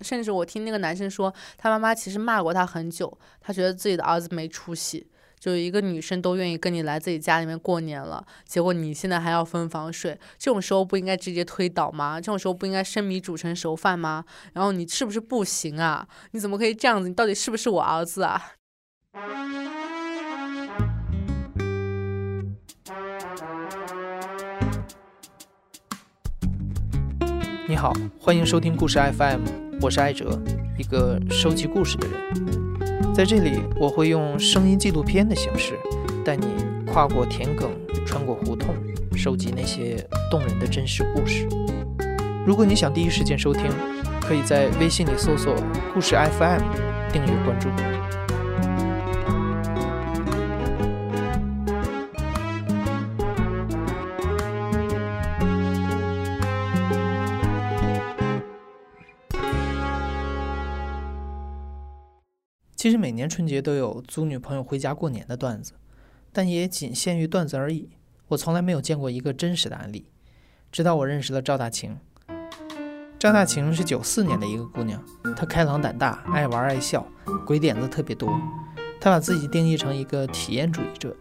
甚至我听那个男生说，他妈妈其实骂过他很久，他觉得自己的儿子没出息。就一个女生都愿意跟你来自己家里面过年了，结果你现在还要分房睡，这种时候不应该直接推倒吗？这种时候不应该生米煮成熟饭吗？然后你是不是不行啊？你怎么可以这样子？你到底是不是我儿子啊？你好，欢迎收听故事 FM，我是艾哲，一个收集故事的人。在这里，我会用声音纪录片的形式，带你跨过田埂，穿过胡同，收集那些动人的真实故事。如果你想第一时间收听，可以在微信里搜索“故事 FM”，订阅关注。其实每年春节都有租女朋友回家过年的段子，但也仅限于段子而已。我从来没有见过一个真实的案例。直到我认识了赵大晴。赵大晴是九四年的一个姑娘，她开朗胆大，爱玩爱笑，鬼点子特别多。她把自己定义成一个体验主义者。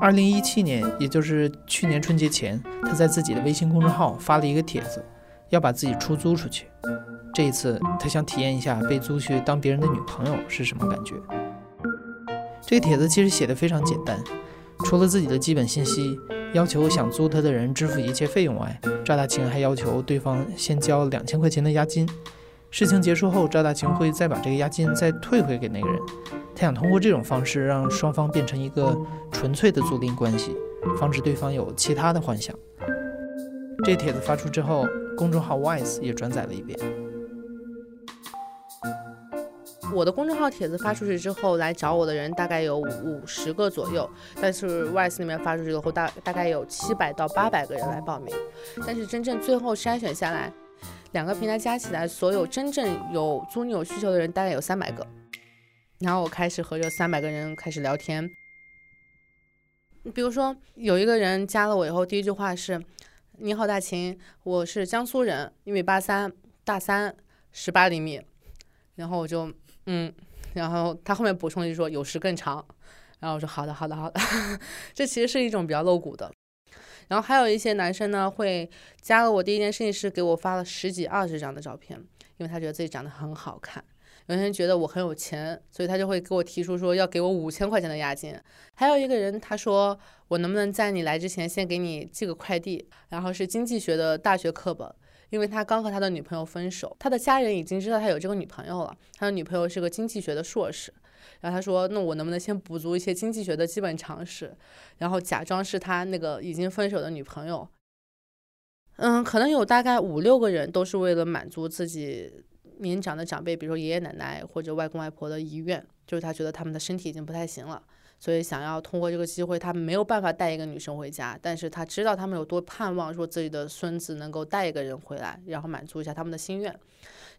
二零一七年，也就是去年春节前，她在自己的微信公众号发了一个帖子，要把自己出租出去。这一次，他想体验一下被租去当别人的女朋友是什么感觉。这个帖子其实写的非常简单，除了自己的基本信息，要求想租他的人支付一切费用外，赵大晴还要求对方先交两千块钱的押金。事情结束后，赵大晴会再把这个押金再退回给那个人。他想通过这种方式让双方变成一个纯粹的租赁关系，防止对方有其他的幻想。这帖子发出之后，公众号 Wise 也转载了一遍。我的公众号帖子发出去之后，来找我的人大概有五十个左右，但是 Wise 那边发出去之后，大大概有七百到八百个人来报名，但是真正最后筛选下来，两个平台加起来，所有真正有租女有需求的人大概有三百个，然后我开始和这三百个人开始聊天，比如说有一个人加了我以后，第一句话是：“你好，大秦，我是江苏人，一米八三，大三，十八厘米。”然后我就。嗯，然后他后面补充一句说有时更长，然后我说好的好的好的，这其实是一种比较露骨的。然后还有一些男生呢会加了我，第一件事情是给我发了十几二十张的照片，因为他觉得自己长得很好看。有些人觉得我很有钱，所以他就会给我提出说要给我五千块钱的押金。还有一个人他说我能不能在你来之前先给你寄个快递，然后是经济学的大学课本。因为他刚和他的女朋友分手，他的家人已经知道他有这个女朋友了。他的女朋友是个经济学的硕士，然后他说：“那我能不能先补足一些经济学的基本常识，然后假装是他那个已经分手的女朋友？”嗯，可能有大概五六个人都是为了满足自己年长的长辈，比如说爷爷奶奶或者外公外婆的遗愿，就是他觉得他们的身体已经不太行了。所以想要通过这个机会，他没有办法带一个女生回家，但是他知道他们有多盼望说自己的孙子能够带一个人回来，然后满足一下他们的心愿。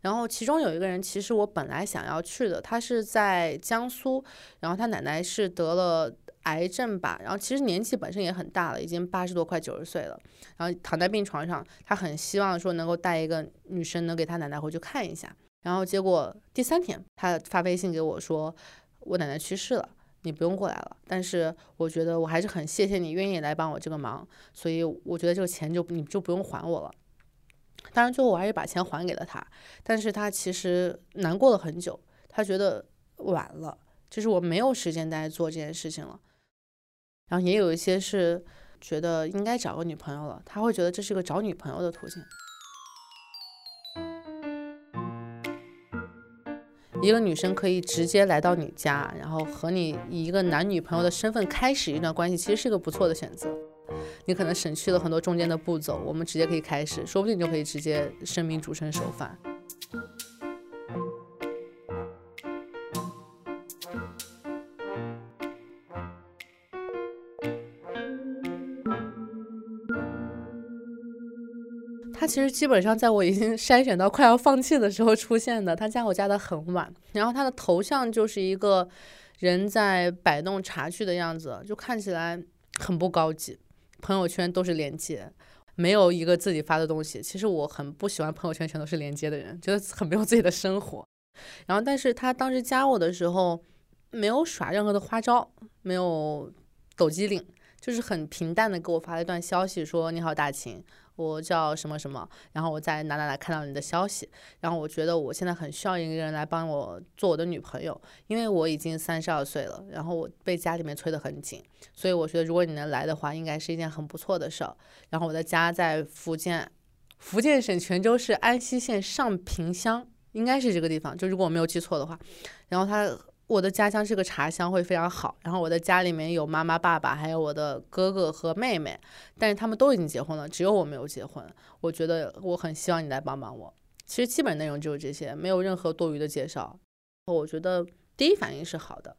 然后其中有一个人，其实我本来想要去的，他是在江苏，然后他奶奶是得了癌症吧，然后其实年纪本身也很大了，已经八十多快九十岁了，然后躺在病床上，他很希望说能够带一个女生能给他奶奶回去看一下。然后结果第三天，他发微信给我说，我奶奶去世了。你不用过来了，但是我觉得我还是很谢谢你愿意来帮我这个忙，所以我觉得这个钱就你就不用还我了。当然最后我还是把钱还给了他，但是他其实难过了很久，他觉得晚了，就是我没有时间再做这件事情了。然后也有一些是觉得应该找个女朋友了，他会觉得这是个找女朋友的途径。一个女生可以直接来到你家，然后和你以一个男女朋友的身份开始一段关系，其实是一个不错的选择。你可能省去了很多中间的步骤，我们直接可以开始，说不定就可以直接生米煮成熟饭。其实基本上在我已经 筛选到快要放弃的时候出现的。他加我加的很晚，然后他的头像就是一个人在摆弄茶具的样子，就看起来很不高级。朋友圈都是链接，没有一个自己发的东西。其实我很不喜欢朋友圈全都是连接的人，觉得很没有自己的生活。然后，但是他当时加我的时候，没有耍任何的花招，没有抖机灵，就是很平淡的给我发了一段消息，说：“你好，大秦。”我叫什么什么，然后我在哪哪哪看到你的消息，然后我觉得我现在很需要一个人来帮我做我的女朋友，因为我已经三十二岁了，然后我被家里面催得很紧，所以我觉得如果你能来的话，应该是一件很不错的事儿。然后我的家在福建，福建省泉州市安溪县上坪乡，应该是这个地方，就如果我没有记错的话，然后他。我的家乡是个茶乡，会非常好。然后我的家里面有妈妈、爸爸，还有我的哥哥和妹妹，但是他们都已经结婚了，只有我没有结婚。我觉得我很希望你来帮帮我。其实基本内容就是这些，没有任何多余的介绍。我觉得第一反应是好的，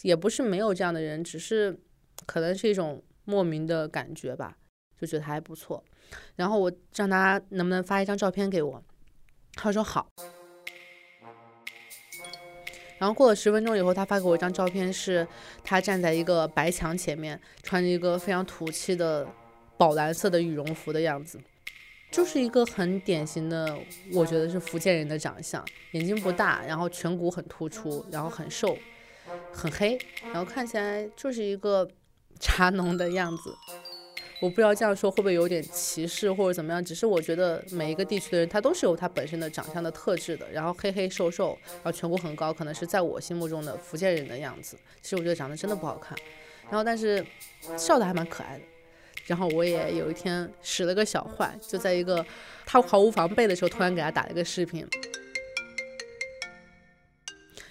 也不是没有这样的人，只是可能是一种莫名的感觉吧，就觉得还不错。然后我让他能不能发一张照片给我，他说好。然后过了十分钟以后，他发给我一张照片，是他站在一个白墙前面，穿着一个非常土气的宝蓝色的羽绒服的样子，就是一个很典型的，我觉得是福建人的长相，眼睛不大，然后颧骨很突出，然后很瘦，很黑，然后看起来就是一个 茶农的样子。我不知道这样说会不会有点歧视或者怎么样，只是我觉得每一个地区的人他都是有他本身的长相的特质的。然后黑黑瘦瘦，然后颧骨很高，可能是在我心目中的福建人的样子。其实我觉得长得真的不好看，然后但是笑的还蛮可爱的。然后我也有一天使了个小坏，就在一个他毫无防备的时候，突然给他打了个视频，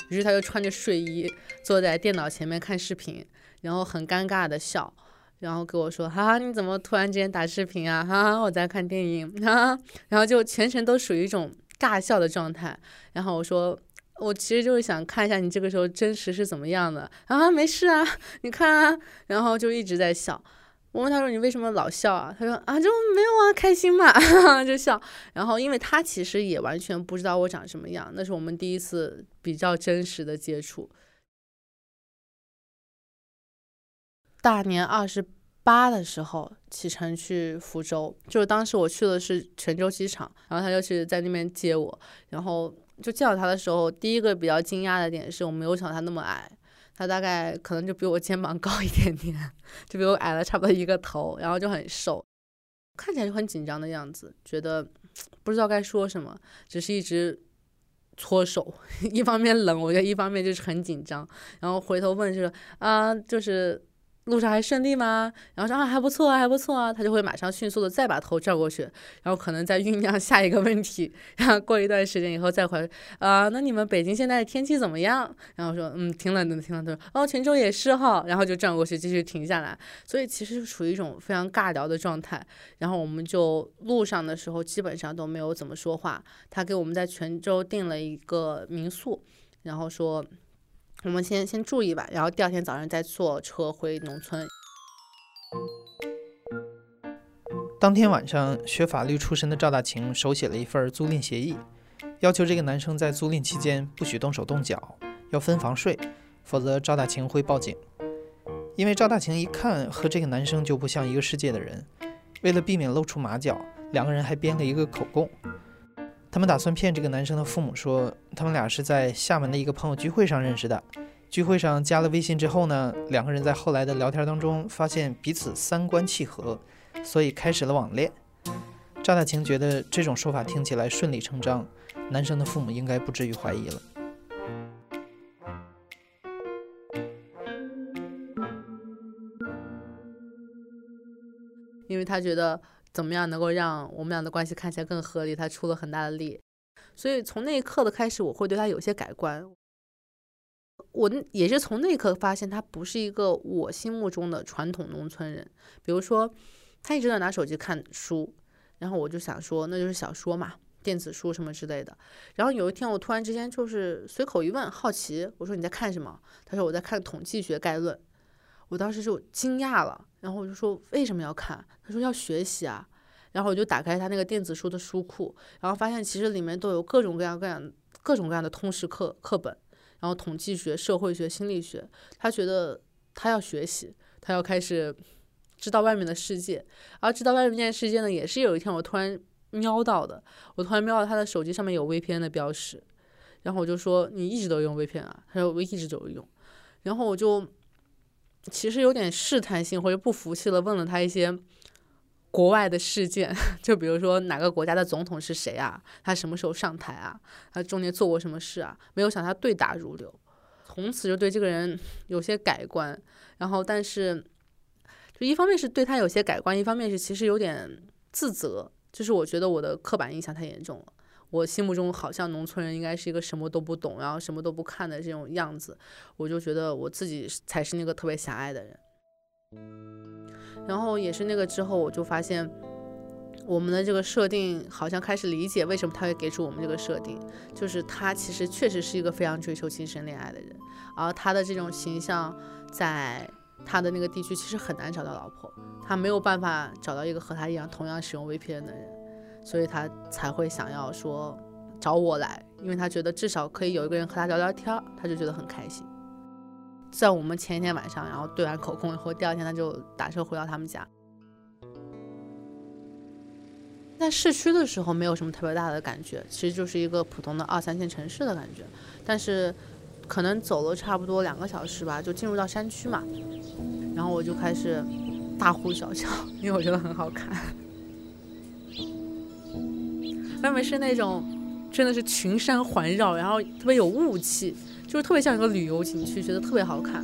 于是他就穿着睡衣坐在电脑前面看视频，然后很尴尬的笑。然后跟我说：“哈哈，你怎么突然之间打视频啊？哈哈，我在看电影。哈，然后就全程都属于一种尬笑的状态。然后我说，我其实就是想看一下你这个时候真实是怎么样的。啊，没事啊，你看啊。然后就一直在笑。我问他说：你为什么老笑啊？他说：啊，就没有啊，开心嘛，就笑。然后因为他其实也完全不知道我长什么样，那是我们第一次比较真实的接触。”大年二十八的时候启程去福州，就是当时我去的是泉州机场，然后他就去在那边接我，然后就见到他的时候，第一个比较惊讶的点是我没有想到他那么矮，他大概可能就比我肩膀高一点点，就比我矮了差不多一个头，然后就很瘦，看起来就很紧张的样子，觉得不知道该说什么，只是一直搓手，一方面冷，我觉得一方面就是很紧张，然后回头问就是啊，就是。路上还顺利吗？然后说啊还不错啊还不错啊，他就会马上迅速的再把头转过去，然后可能再酝酿下一个问题，然后过一段时间以后再回啊，那你们北京现在天气怎么样？然后说嗯挺冷的挺冷的，哦泉州也是哈，然后就转过去继续停下来，所以其实是处于一种非常尬聊的状态。然后我们就路上的时候基本上都没有怎么说话，他给我们在泉州订了一个民宿，然后说。我们先先住一晚，然后第二天早上再坐车回农村。当天晚上，学法律出身的赵大晴手写了一份租赁协议，要求这个男生在租赁期间不许动手动脚，要分房睡，否则赵大晴会报警。因为赵大晴一看和这个男生就不像一个世界的人，为了避免露出马脚，两个人还编了一个口供。他们打算骗这个男生的父母说，他们俩是在厦门的一个朋友聚会上认识的。聚会上加了微信之后呢，两个人在后来的聊天当中发现彼此三观契合，所以开始了网恋。赵大晴觉得这种说法听起来顺理成章，男生的父母应该不至于怀疑了。因为他觉得。怎么样能够让我们俩的关系看起来更合理？他出了很大的力，所以从那一刻的开始，我会对他有些改观。我也是从那一刻发现，他不是一个我心目中的传统农村人。比如说，他一直在拿手机看书，然后我就想说，那就是小说嘛，电子书什么之类的。然后有一天，我突然之间就是随口一问，好奇，我说你在看什么？他说我在看《统计学概论》。我当时就惊讶了，然后我就说为什么要看？他说要学习啊。然后我就打开他那个电子书的书库，然后发现其实里面都有各种各样各样各种各样的通识课课本，然后统计学、社会学、心理学。他觉得他要学习，他要开始知道外面的世界。而知道外面世界呢，也是有一天我突然瞄到的，我突然瞄到他的手机上面有 VPN 的标识，然后我就说你一直都用 VPN 啊？他说我一直都用。然后我就其实有点试探性或者不服气了，问了他一些。国外的事件，就比如说哪个国家的总统是谁啊？他什么时候上台啊？他中间做过什么事啊？没有想他对答如流，从此就对这个人有些改观。然后，但是就一方面是对他有些改观，一方面是其实有点自责，就是我觉得我的刻板印象太严重了。我心目中好像农村人应该是一个什么都不懂，然后什么都不看的这种样子，我就觉得我自己才是那个特别狭隘的人。然后也是那个之后，我就发现我们的这个设定好像开始理解为什么他会给出我们这个设定，就是他其实确实是一个非常追求精神恋爱的人，而他的这种形象在他的那个地区其实很难找到老婆，他没有办法找到一个和他一样同样使用 VPN 的人，所以他才会想要说找我来，因为他觉得至少可以有一个人和他聊聊天，他就觉得很开心。在我们前一天晚上，然后对完口供以后，第二天他就打车回到他们家。在市区的时候没有什么特别大的感觉，其实就是一个普通的二三线城市的感觉。但是，可能走了差不多两个小时吧，就进入到山区嘛。然后我就开始大呼小叫，因为我觉得很好看。外面是那种真的是群山环绕，然后特别有雾气。就是特别像一个旅游景区，觉得特别好看。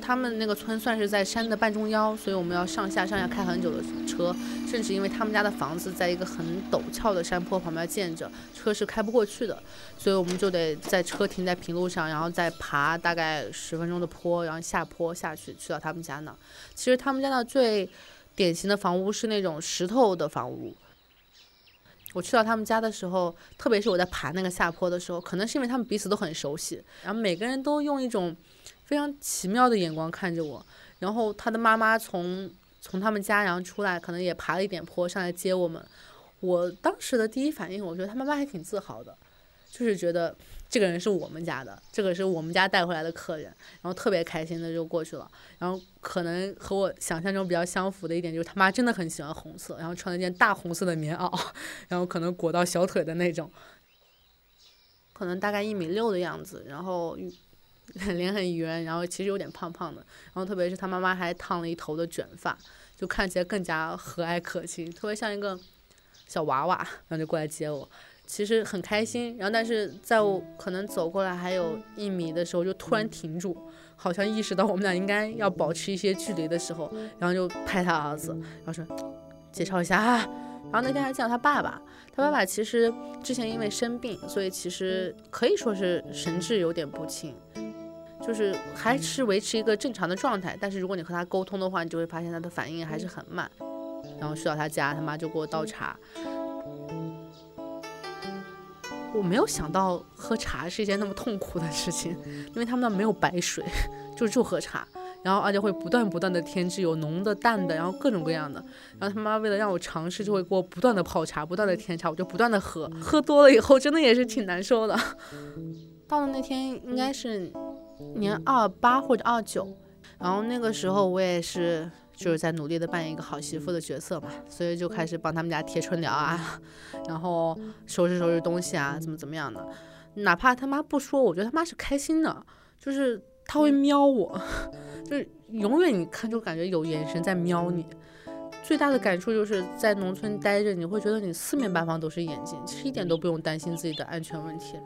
他们那个村算是在山的半中央，所以我们要上下上下开很久的车，甚至因为他们家的房子在一个很陡峭的山坡旁边建着，车是开不过去的，所以我们就得在车停在平路上，然后再爬大概十分钟的坡，然后下坡下去去到他们家那。其实他们家那最典型的房屋是那种石头的房屋。我去到他们家的时候，特别是我在爬那个下坡的时候，可能是因为他们彼此都很熟悉，然后每个人都用一种非常奇妙的眼光看着我。然后他的妈妈从从他们家然后出来，可能也爬了一点坡上来接我们。我当时的第一反应，我觉得他妈妈还挺自豪的，就是觉得。这个人是我们家的，这个是我们家带回来的客人，然后特别开心的就过去了。然后可能和我想象中比较相符的一点就是他妈真的很喜欢红色，然后穿了件大红色的棉袄，然后可能裹到小腿的那种，可能大概一米六的样子，然后脸很圆，然后其实有点胖胖的，然后特别是他妈妈还烫了一头的卷发，就看起来更加和蔼可亲，特别像一个小娃娃，然后就过来接我。其实很开心，然后但是在我可能走过来还有一米的时候，就突然停住，好像意识到我们俩应该要保持一些距离的时候，然后就拍他儿子，然后说介绍一下啊。然后那天还见到他爸爸，他爸爸其实之前因为生病，所以其实可以说是神志有点不清，就是还是维持一个正常的状态，但是如果你和他沟通的话，你就会发现他的反应还是很慢。然后去到他家，他妈就给我倒茶。我没有想到喝茶是一件那么痛苦的事情，因为他们那没有白水，就就喝茶，然后而且会不断不断的添置，有浓的、淡的，然后各种各样的。然后他妈为了让我尝试，就会给我不断的泡茶，不断的添茶，我就不断的喝，喝多了以后真的也是挺难受的。到了那天应该是年二八或者二九，然后那个时候我也是。就是在努力的扮演一个好媳妇的角色嘛，所以就开始帮他们家贴春联啊，然后收拾收拾东西啊，怎么怎么样的。哪怕他妈不说，我觉得他妈是开心的，就是他会瞄我，就是永远你看就感觉有眼神在瞄你。最大的感触就是在农村待着，你会觉得你四面八方都是眼睛，其实一点都不用担心自己的安全问题。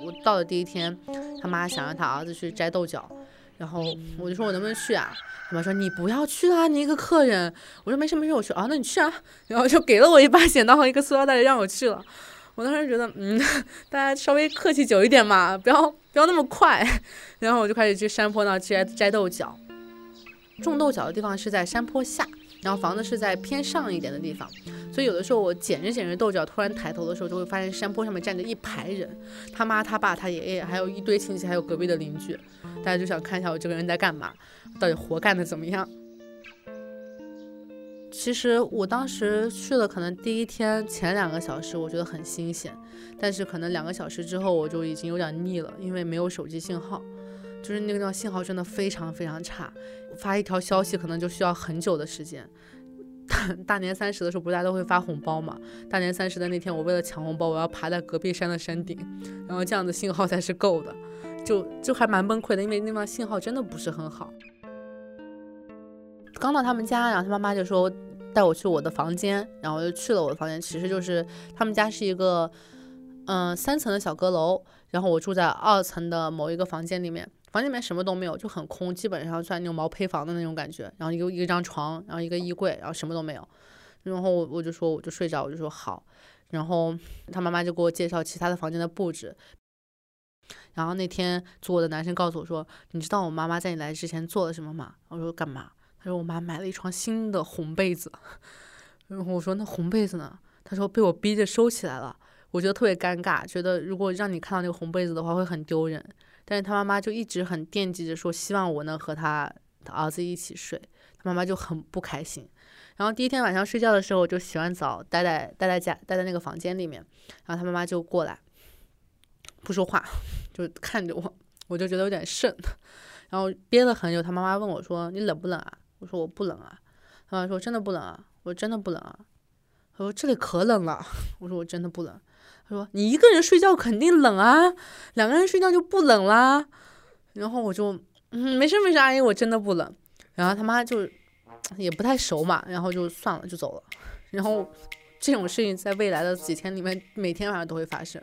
我到了第一天，他妈想让他儿子去摘豆角。然后我就说，我能不能去啊？他妈说你不要去啊，你一个客人。我说没事没事，我去啊。那你去啊。然后就给了我一把剪刀和一个塑料袋，让我去了。我当时觉得，嗯，大家稍微客气久一点嘛，不要不要那么快。然后我就开始去山坡那去摘豆角。种豆角的地方是在山坡下。然后房子是在偏上一点的地方，所以有的时候我捡着捡着豆角，突然抬头的时候，就会发现山坡上面站着一排人，他妈、他爸、他爷爷，还有一堆亲戚，还有隔壁的邻居，大家就想看一下我这个人在干嘛，到底活干的怎么样。其实我当时去了，可能第一天前两个小时我觉得很新鲜，但是可能两个小时之后我就已经有点腻了，因为没有手机信号。就是那个地方信号真的非常非常差，发一条消息可能就需要很久的时间。大大年三十的时候，不是大家都会发红包嘛？大年三十的那天，我为了抢红包，我要爬在隔壁山的山顶，然后这样的信号才是够的，就就还蛮崩溃的，因为那方信号真的不是很好。刚到他们家，然后他妈妈就说带我去我的房间，然后我就去了我的房间，其实就是他们家是一个嗯三层的小阁楼，然后我住在二层的某一个房间里面。房间里面什么都没有，就很空，基本上算那种毛坯房的那种感觉。然后一个一张床，然后一个衣柜，然后什么都没有。然后我我就说我就睡着，我就说好。然后他妈妈就给我介绍其他的房间的布置。然后那天做我的男生告诉我说：“你知道我妈妈在你来之前做了什么吗？”我说：“干嘛？”他说：“我妈买了一床新的红被子。”然后我说：“那红被子呢？”他说：“被我逼着收起来了。”我觉得特别尴尬，觉得如果让你看到那个红被子的话，会很丢人。但是他妈妈就一直很惦记着说，希望我能和他儿子一起睡。他妈妈就很不开心。然后第一天晚上睡觉的时候，我就洗完澡，待在待在家，待在那个房间里面。然后他妈妈就过来，不说话，就看着我，我就觉得有点瘆。然后憋了很久，他妈妈问我说：“你冷不冷啊？”我说：“我不冷啊。”他妈说：“真的不冷啊？”我说：“真的不冷啊。”他说：“这里可冷了。”我说：“我真的不冷。”他说：“你一个人睡觉肯定冷啊，两个人睡觉就不冷啦。”然后我就嗯，没事没事，阿姨，我真的不冷。然后他妈就也不太熟嘛，然后就算了，就走了。然后这种事情在未来的几天里面，每天晚上都会发生。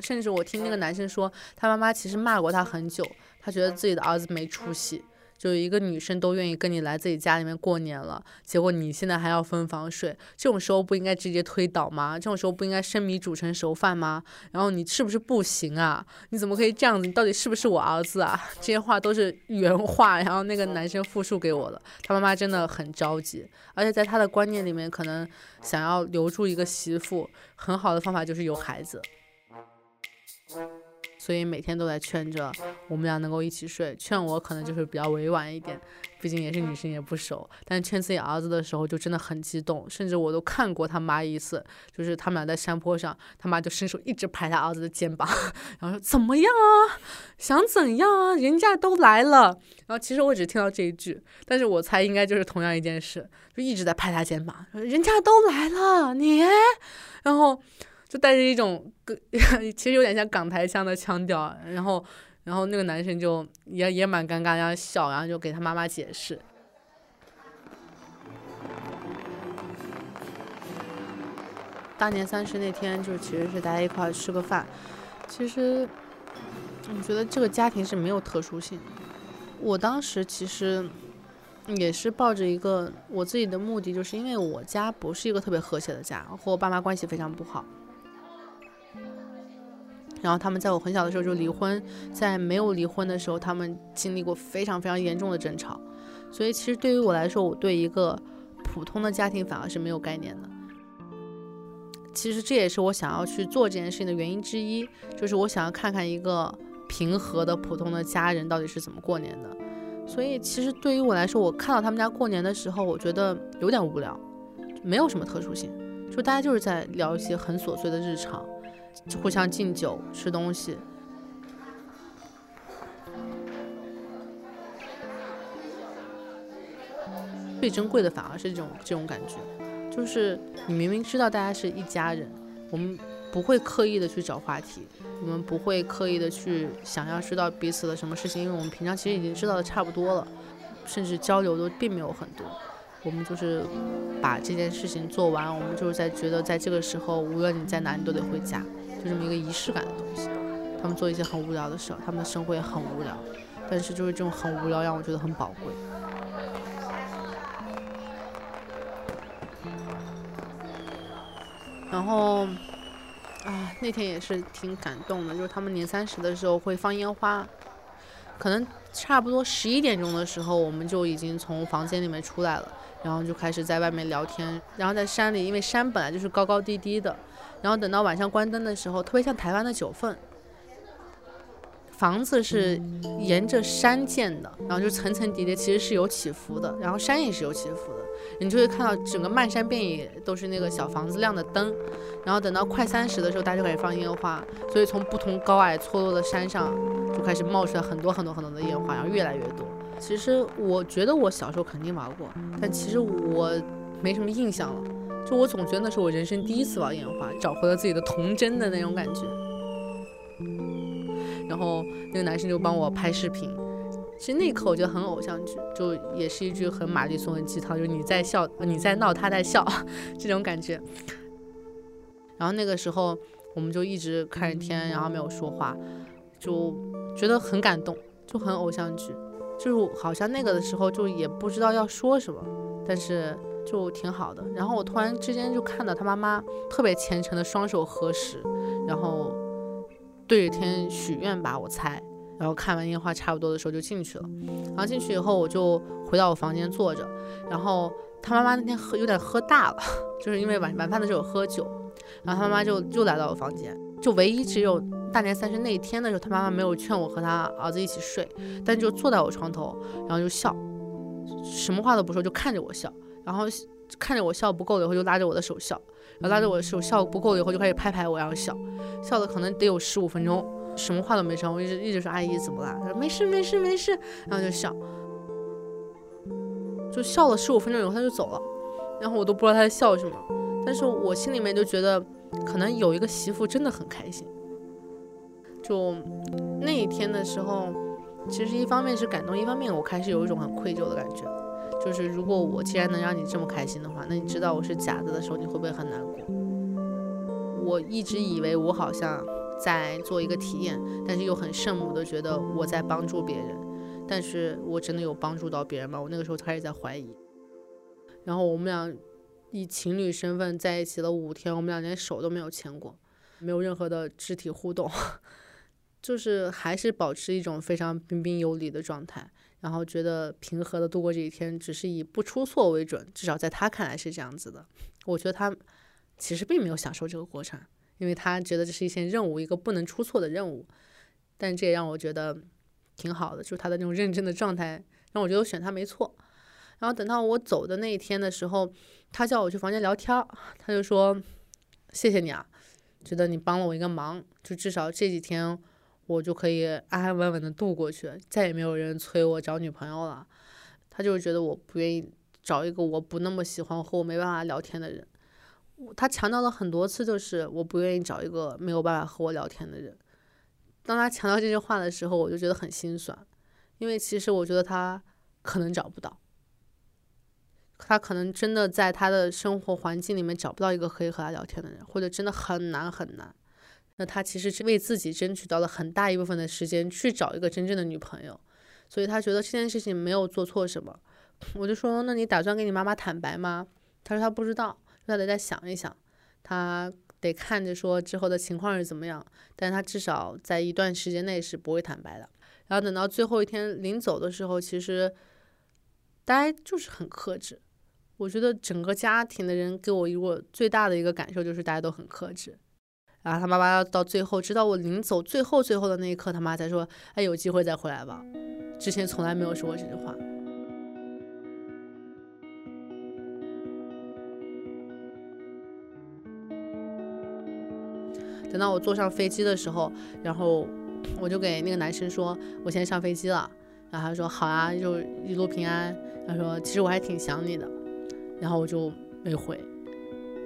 甚至我听那个男生说，他妈妈其实骂过他很久，他觉得自己的儿子没出息。就一个女生都愿意跟你来自己家里面过年了，结果你现在还要分房睡，这种时候不应该直接推倒吗？这种时候不应该生米煮成熟饭吗？然后你是不是不行啊？你怎么可以这样子？你到底是不是我儿子啊？这些话都是原话，然后那个男生复述给我的。他妈妈真的很着急，而且在他的观念里面，可能想要留住一个媳妇，很好的方法就是有孩子。所以每天都在劝着我们俩能够一起睡，劝我可能就是比较委婉一点，毕竟也是女生也不熟。但劝自己儿子的时候就真的很激动，甚至我都看过他妈一次，就是他们俩在山坡上，他妈就伸手一直拍他儿子的肩膀，然后说怎么样啊，想怎样啊，人家都来了。然后其实我只听到这一句，但是我猜应该就是同样一件事，就一直在拍他肩膀，人家都来了，你，然后。就带着一种，其实有点像港台腔的腔调，然后，然后那个男生就也也蛮尴尬，然后笑，然后就给他妈妈解释。大年三十那天，就其实是大家一块吃个饭。其实，我觉得这个家庭是没有特殊性。我当时其实也是抱着一个我自己的目的，就是因为我家不是一个特别和谐的家，和我爸妈关系非常不好。然后他们在我很小的时候就离婚，在没有离婚的时候，他们经历过非常非常严重的争吵，所以其实对于我来说，我对一个普通的家庭反而是没有概念的。其实这也是我想要去做这件事情的原因之一，就是我想要看看一个平和的普通的家人到底是怎么过年的。所以其实对于我来说，我看到他们家过年的时候，我觉得有点无聊，没有什么特殊性，就大家就是在聊一些很琐碎的日常。互相敬酒、吃东西，最珍贵的反而是这种这种感觉，就是你明明知道大家是一家人，我们不会刻意的去找话题，我们不会刻意的去想要知道彼此的什么事情，因为我们平常其实已经知道的差不多了，甚至交流都并没有很多。我们就是把这件事情做完，我们就是在觉得在这个时候，无论你在哪，你都得回家。就这么一个仪式感的东西，他们做一些很无聊的事，他们的生活也很无聊，但是就是这种很无聊让我觉得很宝贵。然后，啊，那天也是挺感动的，就是他们年三十的时候会放烟花，可能差不多十一点钟的时候，我们就已经从房间里面出来了，然后就开始在外面聊天，然后在山里，因为山本来就是高高低低的。然后等到晚上关灯的时候，特别像台湾的九份，房子是沿着山建的，然后就层层叠叠，其实是有起伏的，然后山也是有起伏的，你就会看到整个漫山遍野都是那个小房子亮的灯，然后等到快三十的时候，大家就开始放烟花，所以从不同高矮错落的山上就开始冒出来很多很多很多的烟花，然后越来越多。其实我觉得我小时候肯定玩过，但其实我没什么印象了，就我总觉得那是我人生第一次玩烟花，找回了自己的童真的那种感觉。然后那个男生就帮我拍视频，其实那一刻我觉得很偶像剧，就也是一句很玛丽苏的鸡汤，就是你在笑，你在闹，他在笑，这种感觉。然后那个时候我们就一直看着天，然后没有说话，就觉得很感动，就很偶像剧，就是好像那个的时候就也不知道要说什么，但是就挺好的。然后我突然之间就看到他妈妈特别虔诚的双手合十，然后。对着天许愿吧，我猜。然后看完烟花差不多的时候就进去了。然后进去以后，我就回到我房间坐着。然后他妈妈那天喝有点喝大了，就是因为晚晚饭的时候喝酒。然后他妈妈就又来到我房间，就唯一只有大年三十那一天的时候，他妈妈没有劝我和他儿子一起睡，但就坐在我床头，然后就笑，什么话都不说，就看着我笑。然后看着我笑不够了以后，就拉着我的手笑。然后拉着我的手笑不够了以后，就开始拍拍我，然后笑，笑的可能得有十五分钟，什么话都没说，我一直一直说阿姨怎么了？他说没事没事没事，然后就笑，就笑了十五分钟以后他就走了，然后我都不知道他在笑什么，但是我心里面就觉得可能有一个媳妇真的很开心。就那一天的时候，其实一方面是感动，一方面我开始有一种很愧疚的感觉。就是如果我既然能让你这么开心的话，那你知道我是假的的时候，你会不会很难过？我一直以为我好像在做一个体验，但是又很圣母的觉得我在帮助别人，但是我真的有帮助到别人吗？我那个时候开始在怀疑。然后我们俩以情侣身份在一起了五天，我们俩连手都没有牵过，没有任何的肢体互动，就是还是保持一种非常彬彬有礼的状态。然后觉得平和的度过这一天，只是以不出错为准，至少在他看来是这样子的。我觉得他其实并没有享受这个过程，因为他觉得这是一项任务，一个不能出错的任务。但这也让我觉得挺好的，就是他的那种认真的状态，让我觉得我选他没错。然后等到我走的那一天的时候，他叫我去房间聊天，他就说：“谢谢你啊，觉得你帮了我一个忙，就至少这几天。”我就可以安安稳稳的度过去，再也没有人催我找女朋友了。他就是觉得我不愿意找一个我不那么喜欢和我没办法聊天的人。他强调了很多次，就是我不愿意找一个没有办法和我聊天的人。当他强调这句话的时候，我就觉得很心酸，因为其实我觉得他可能找不到，他可能真的在他的生活环境里面找不到一个可以和他聊天的人，或者真的很难很难。那他其实是为自己争取到了很大一部分的时间去找一个真正的女朋友，所以他觉得这件事情没有做错什么。我就说，那你打算跟你妈妈坦白吗？他说他不知道，他得再想一想，他得看着说之后的情况是怎么样。但他至少在一段时间内是不会坦白的。然后等到最后一天临走的时候，其实大家就是很克制。我觉得整个家庭的人给我一个最大的一个感受就是大家都很克制。然后他妈妈到最后，直到我临走最后最后的那一刻，他妈才说：“哎，有机会再回来吧。”之前从来没有说过这句话。等到我坐上飞机的时候，然后我就给那个男生说：“我现在上飞机了。”然后他说：“好啊，就一路平安。”他说：“其实我还挺想你的。”然后我就没回，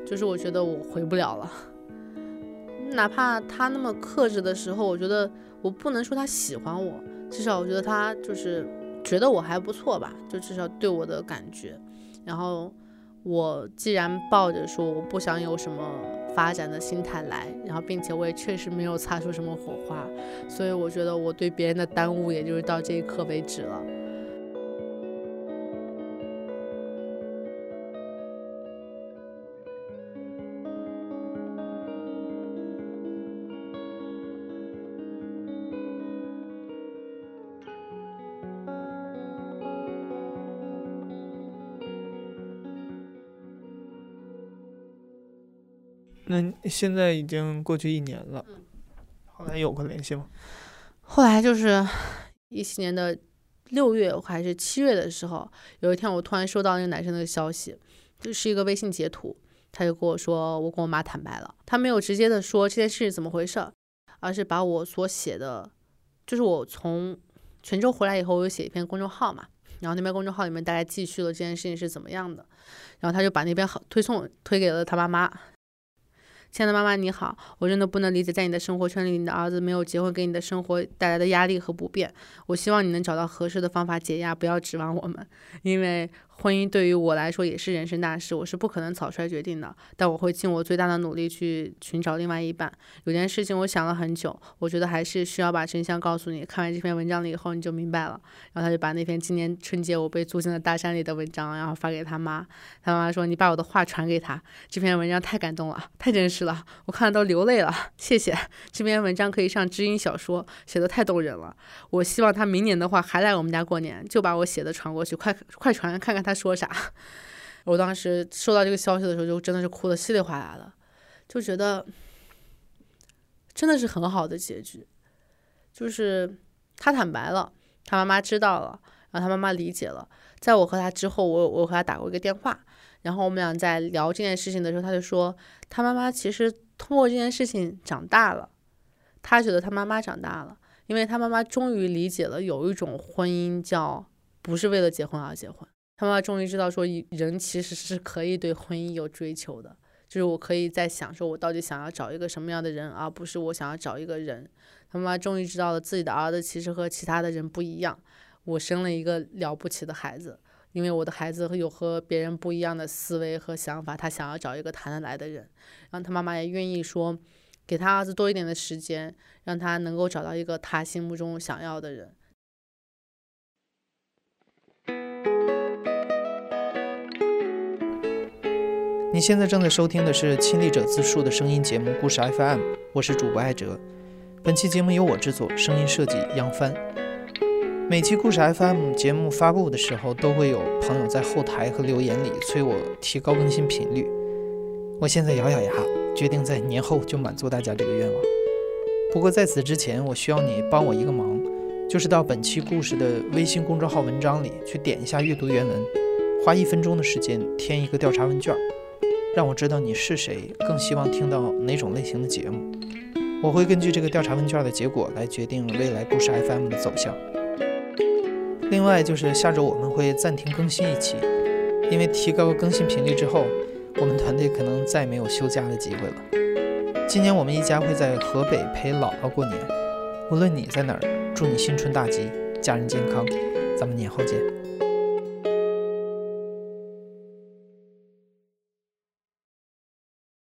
就是我觉得我回不了了。哪怕他那么克制的时候，我觉得我不能说他喜欢我，至少我觉得他就是觉得我还不错吧，就至少对我的感觉。然后我既然抱着说我不想有什么发展的心态来，然后并且我也确实没有擦出什么火花，所以我觉得我对别人的耽误也就是到这一刻为止了。那现在已经过去一年了，后来有过联系吗？后来就是一七年的六月还是七月的时候，有一天我突然收到那个男生的消息，就是一个微信截图，他就跟我说我跟我妈坦白了，他没有直接的说这件事是怎么回事，而是把我所写的，就是我从泉州回来以后，我有写一篇公众号嘛，然后那边公众号里面大概记叙了这件事情是怎么样的，然后他就把那边好推送推给了他妈妈。亲爱的妈妈，你好！我真的不能理解，在你的生活圈里，你的儿子没有结婚给你的生活带来的压力和不便。我希望你能找到合适的方法解压，不要指望我们，因为。婚姻对于我来说也是人生大事，我是不可能草率决定的，但我会尽我最大的努力去寻找另外一半。有件事情我想了很久，我觉得还是需要把真相告诉你。看完这篇文章了以后，你就明白了。然后他就把那篇今年春节我被租进了大山里的文章，然后发给他妈。他妈妈说：“你把我的话传给他，这篇文章太感动了，太真实了，我看了都流泪了。谢谢，这篇文章可以上知音小说，写的太动人了。我希望他明年的话还来我们家过年，就把我写的传过去，快快传看看他。”他说啥？我当时收到这个消息的时候，就真的是哭的稀里哗啦的，就觉得真的是很好的结局。就是他坦白了，他妈妈知道了，然后他妈妈理解了。在我和他之后，我我和他打过一个电话，然后我们俩在聊这件事情的时候，他就说他妈妈其实通过这件事情长大了，他觉得他妈妈长大了，因为他妈妈终于理解了有一种婚姻叫不是为了结婚而结婚。他妈妈终于知道，说人其实是可以对婚姻有追求的，就是我可以在想，说我到底想要找一个什么样的人，而不是我想要找一个人。他妈妈终于知道了自己的儿子其实和其他的人不一样，我生了一个了不起的孩子，因为我的孩子有和别人不一样的思维和想法，他想要找一个谈得来的人。然后他妈妈也愿意说，给他儿子多一点的时间，让他能够找到一个他心目中想要的人。你现在正在收听的是亲历者自述的声音节目《故事 FM》，我是主播艾哲。本期节目由我制作，声音设计杨帆。每期《故事 FM》节目发布的时候，都会有朋友在后台和留言里催我提高更新频率。我现在咬咬牙，决定在年后就满足大家这个愿望。不过在此之前，我需要你帮我一个忙，就是到本期故事的微信公众号文章里去点一下阅读原文，花一分钟的时间填一个调查问卷。让我知道你是谁，更希望听到哪种类型的节目。我会根据这个调查问卷的结果来决定未来故事 FM 的走向。另外就是下周我们会暂停更新一期，因为提高更新频率之后，我们团队可能再没有休假的机会了。今年我们一家会在河北陪姥姥过年，无论你在哪儿，祝你新春大吉，家人健康，咱们年后见。